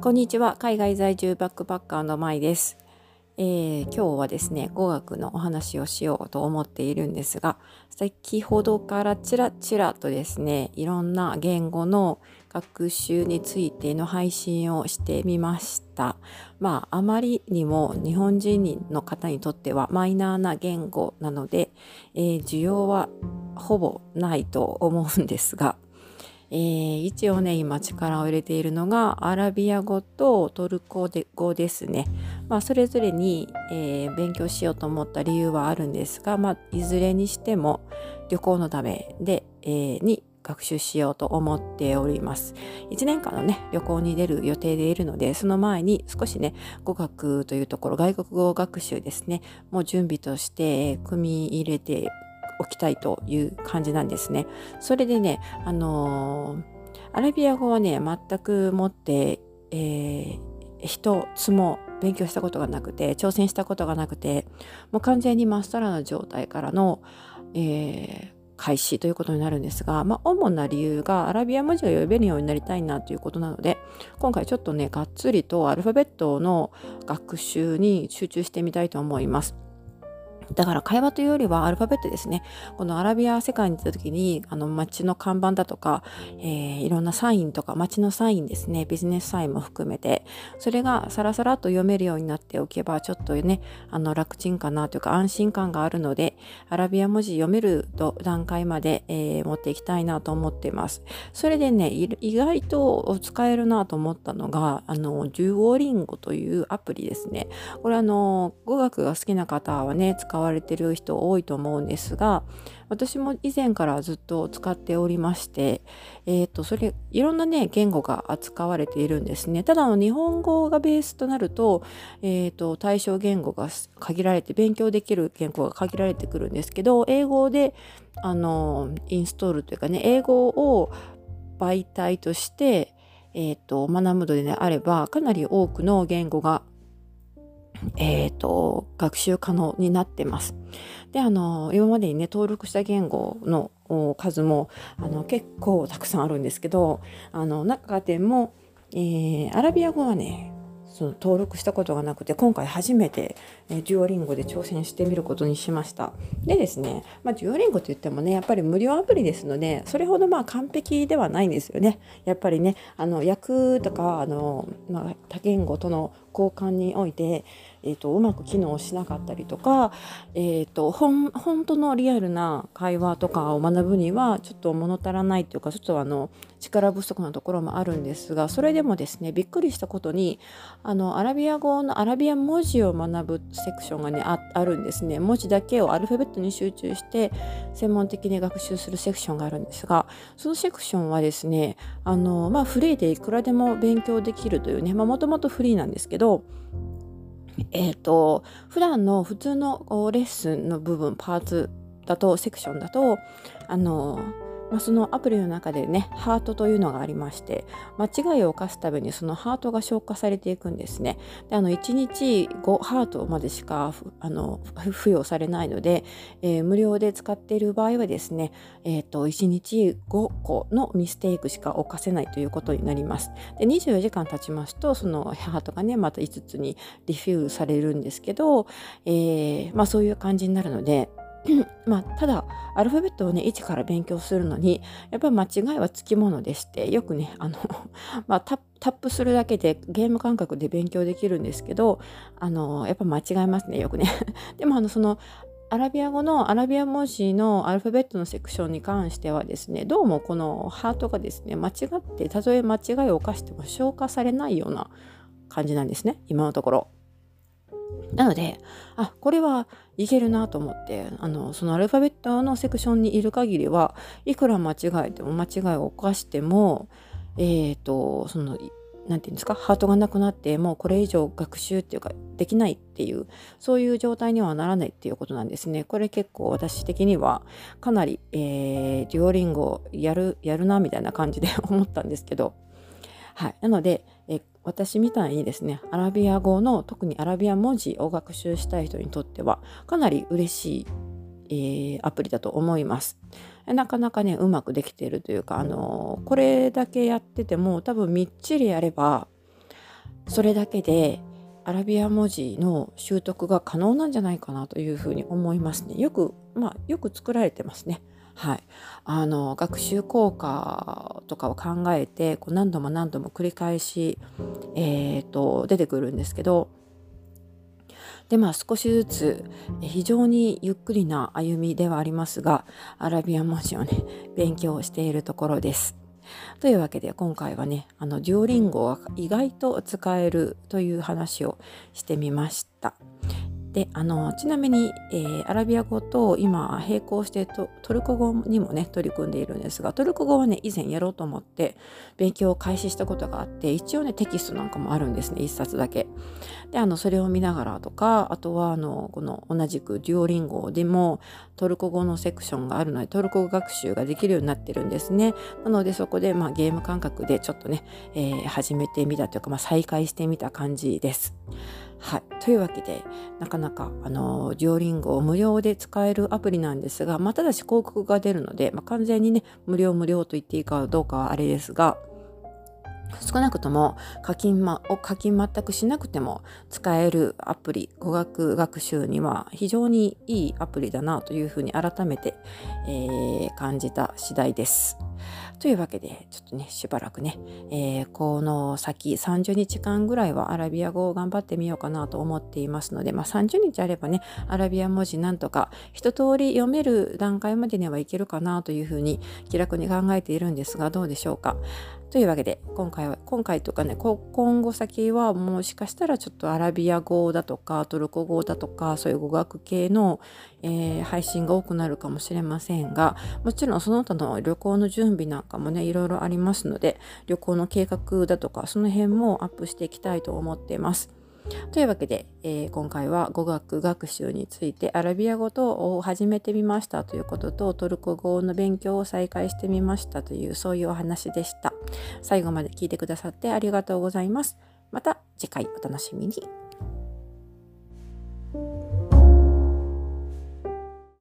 こんにちは。海外在住バックパッカーのまいです、えー、今日はですね語学のお話をしようと思っているんですが先ほどからちらちらとですねいろんな言語の学習についての配信をしてみました。まああまりにも日本人の方にとってはマイナーな言語なので、えー、需要はほぼないと思うんですがえー、一応ね今力を入れているのがアラビア語とトルコ語ですね、まあ、それぞれに、えー、勉強しようと思った理由はあるんですが、まあ、いずれにしても旅行のためで、えー、に学習しようと思っております。1年間のね、旅行に出る予定でいるので、その前に少しね、語学というところ、外国語学習ですね、もう準備として組み入れておきたいという感じなんですね。それでね、あのー、アラビア語はね、全くもって、えー、一つも勉強したことがなくて、挑戦したことがなくて、もう完全にマスターな状態からの、えー、開始ということになるんですが、まあ、主な理由がアラビア文字が読めるようになりたいなということなので、今回ちょっとね、がっつりとアルファベットの学習に集中してみたいと思います。だから会話というよりはアルファベットですね。このアラビア世界に行った時に、あの街の看板だとか、えー、いろんなサインとか街のサインですね、ビジネスサインも含めて、それがサラサラと読めるようになっておけば、ちょっとね、あの楽ちんかなというか安心感があるので、アラビア文字読める段階まで、えー、持っていきたいなと思っています。それでね、意外と使えるなと思ったのが、あの、デュオリンゴというアプリですね。これあの、語学が好きな方はね、使われてる人多いと思うんですが私も以前からずっと使っておりまして、えー、とそれいろんなね言語が扱われているんですね。ただの日本語がベースとなると,、えー、と対象言語が限られて勉強できる言語が限られてくるんですけど英語であのインストールというかね英語を媒体としてえーと、学ぶのであればかなり多くの言語がえっ、ー、と、学習可能になってます。で、あの、今までにね、登録した言語の数も、あの、結構たくさんあるんですけど、あの、中でも、えー、アラビア語はね、その登録したことがなくて今回初めて、えー、デュオリンゴで挑戦してみることにしましたでですね、まあ、デュオリンゴといってもねやっぱり無料アプリですのでそれほどまあ完璧ではないんですよねやっぱりねあの訳とかあの、まあ、多言語との交換において、えーと、うまく機能しなかったりとか、えーと、本当のリアルな会話とかを学ぶにはちょっと物足らないというかちょっとあの力不足なところもあるんですがそれでもですねびっくりしたことにあのアラビア語のアラビア文字を学ぶセクションがねあるんですね。文字だけをアルファベットに集中して専門的に学習するセクションがあるんですがそのセクションはですねあの、まあ、フリーでいくらでも勉強できるというねもともとフリーなんですけどえっ、ー、と普段の普通のレッスンの部分パーツだとセクションだとあのまあ、そのアプリの中でねハートというのがありまして間違いを犯すたびにそのハートが消化されていくんですね。であの1日5ハートまでしかあの付与されないので、えー、無料で使っている場合はですね、えーと、1日5個のミステイクしか犯せないということになります。で24時間経ちますとそのハートがねまた5つにリフュールされるんですけど、えー、まあ、そういう感じになるので まあ、ただアルファベットをね一から勉強するのにやっぱり間違いはつきものでしてよくねあの、まあ、タップするだけでゲーム感覚で勉強できるんですけどあのやっぱ間違えますねよくね。でもあのそのアラビア語のアラビア文字のアルファベットのセクションに関してはですねどうもこのハートがですね間違ってたとえ間違いを犯しても消化されないような感じなんですね今のところ。なので、あ、これはいけるなと思って、あの、そのアルファベットのセクションにいる限りは、いくら間違えても間違いを犯しても、えっ、ー、と、その、なんていうんですか、ハートがなくなって、もうこれ以上学習っていうか、できないっていう、そういう状態にはならないっていうことなんですね。これ結構私的には、かなり、えー、デュオリンゴやる、やるな、みたいな感じで思ったんですけど、はい。なので、え私みたいにですね、アラビア語の特にアラビア文字を学習したい人にとってはかなり嬉しい、えー、アプリだと思います。なかなかね、うまくできているというか、あのー、これだけやってても多分みっちりやれば、それだけでアラビア文字の習得が可能なんじゃないかなというふうに思いますね。よく、まあ、よく作られてますね。はい、あの学習効果とかを考えてこう何度も何度も繰り返し、えーと、出てくるんですけどでまあ少しずつ非常にゆっくりな歩みではありますがアラビア文字をね勉強しているところです。というわけで今回はねあのデュオリンゴは意外と使えるという話をしてみました。であのちなみに、えー、アラビア語と今並行してトルコ語にもね取り組んでいるんですがトルコ語はね以前やろうと思って勉強を開始したことがあって一応ねテキストなんかもあるんですね一冊だけ。であのそれを見ながらとかあとはあのこの同じくデュオリンゴでもトルコ語のセクションがあるのでトルコ語学習ができるようになってるんですね。なのでそこで、まあ、ゲーム感覚でちょっとね、えー、始めてみたというか、まあ、再開してみた感じです。はい。というわけで、なかなか、あの、デュオリンゴを無料で使えるアプリなんですが、まあ、ただし広告が出るので、まあ、完全にね、無料無料と言っていいかどうかはあれですが、少なくとも課金,、ま、を課金全くしなくても使えるアプリ語学学習には非常にいいアプリだなというふうに改めて、えー、感じた次第です。というわけで、ちょっとね、しばらくね、えー、この先30日間ぐらいはアラビア語を頑張ってみようかなと思っていますので、まあ、30日あればね、アラビア文字なんとか一通り読める段階までにはいけるかなというふうに気楽に考えているんですが、どうでしょうか？というわけで今回は今回とかね今後先はもしかしたらちょっとアラビア語だとかトルコ語だとかそういう語学系の、えー、配信が多くなるかもしれませんがもちろんその他の旅行の準備なんかもねいろいろありますので旅行の計画だとかその辺もアップしていきたいと思っています。というわけで、えー、今回は語学学習についてアラビア語とを始めてみましたということとトルコ語の勉強を再開してみましたというそういうお話でした。最後まで聞いてくださってありがとうございます。また次回お楽しみに。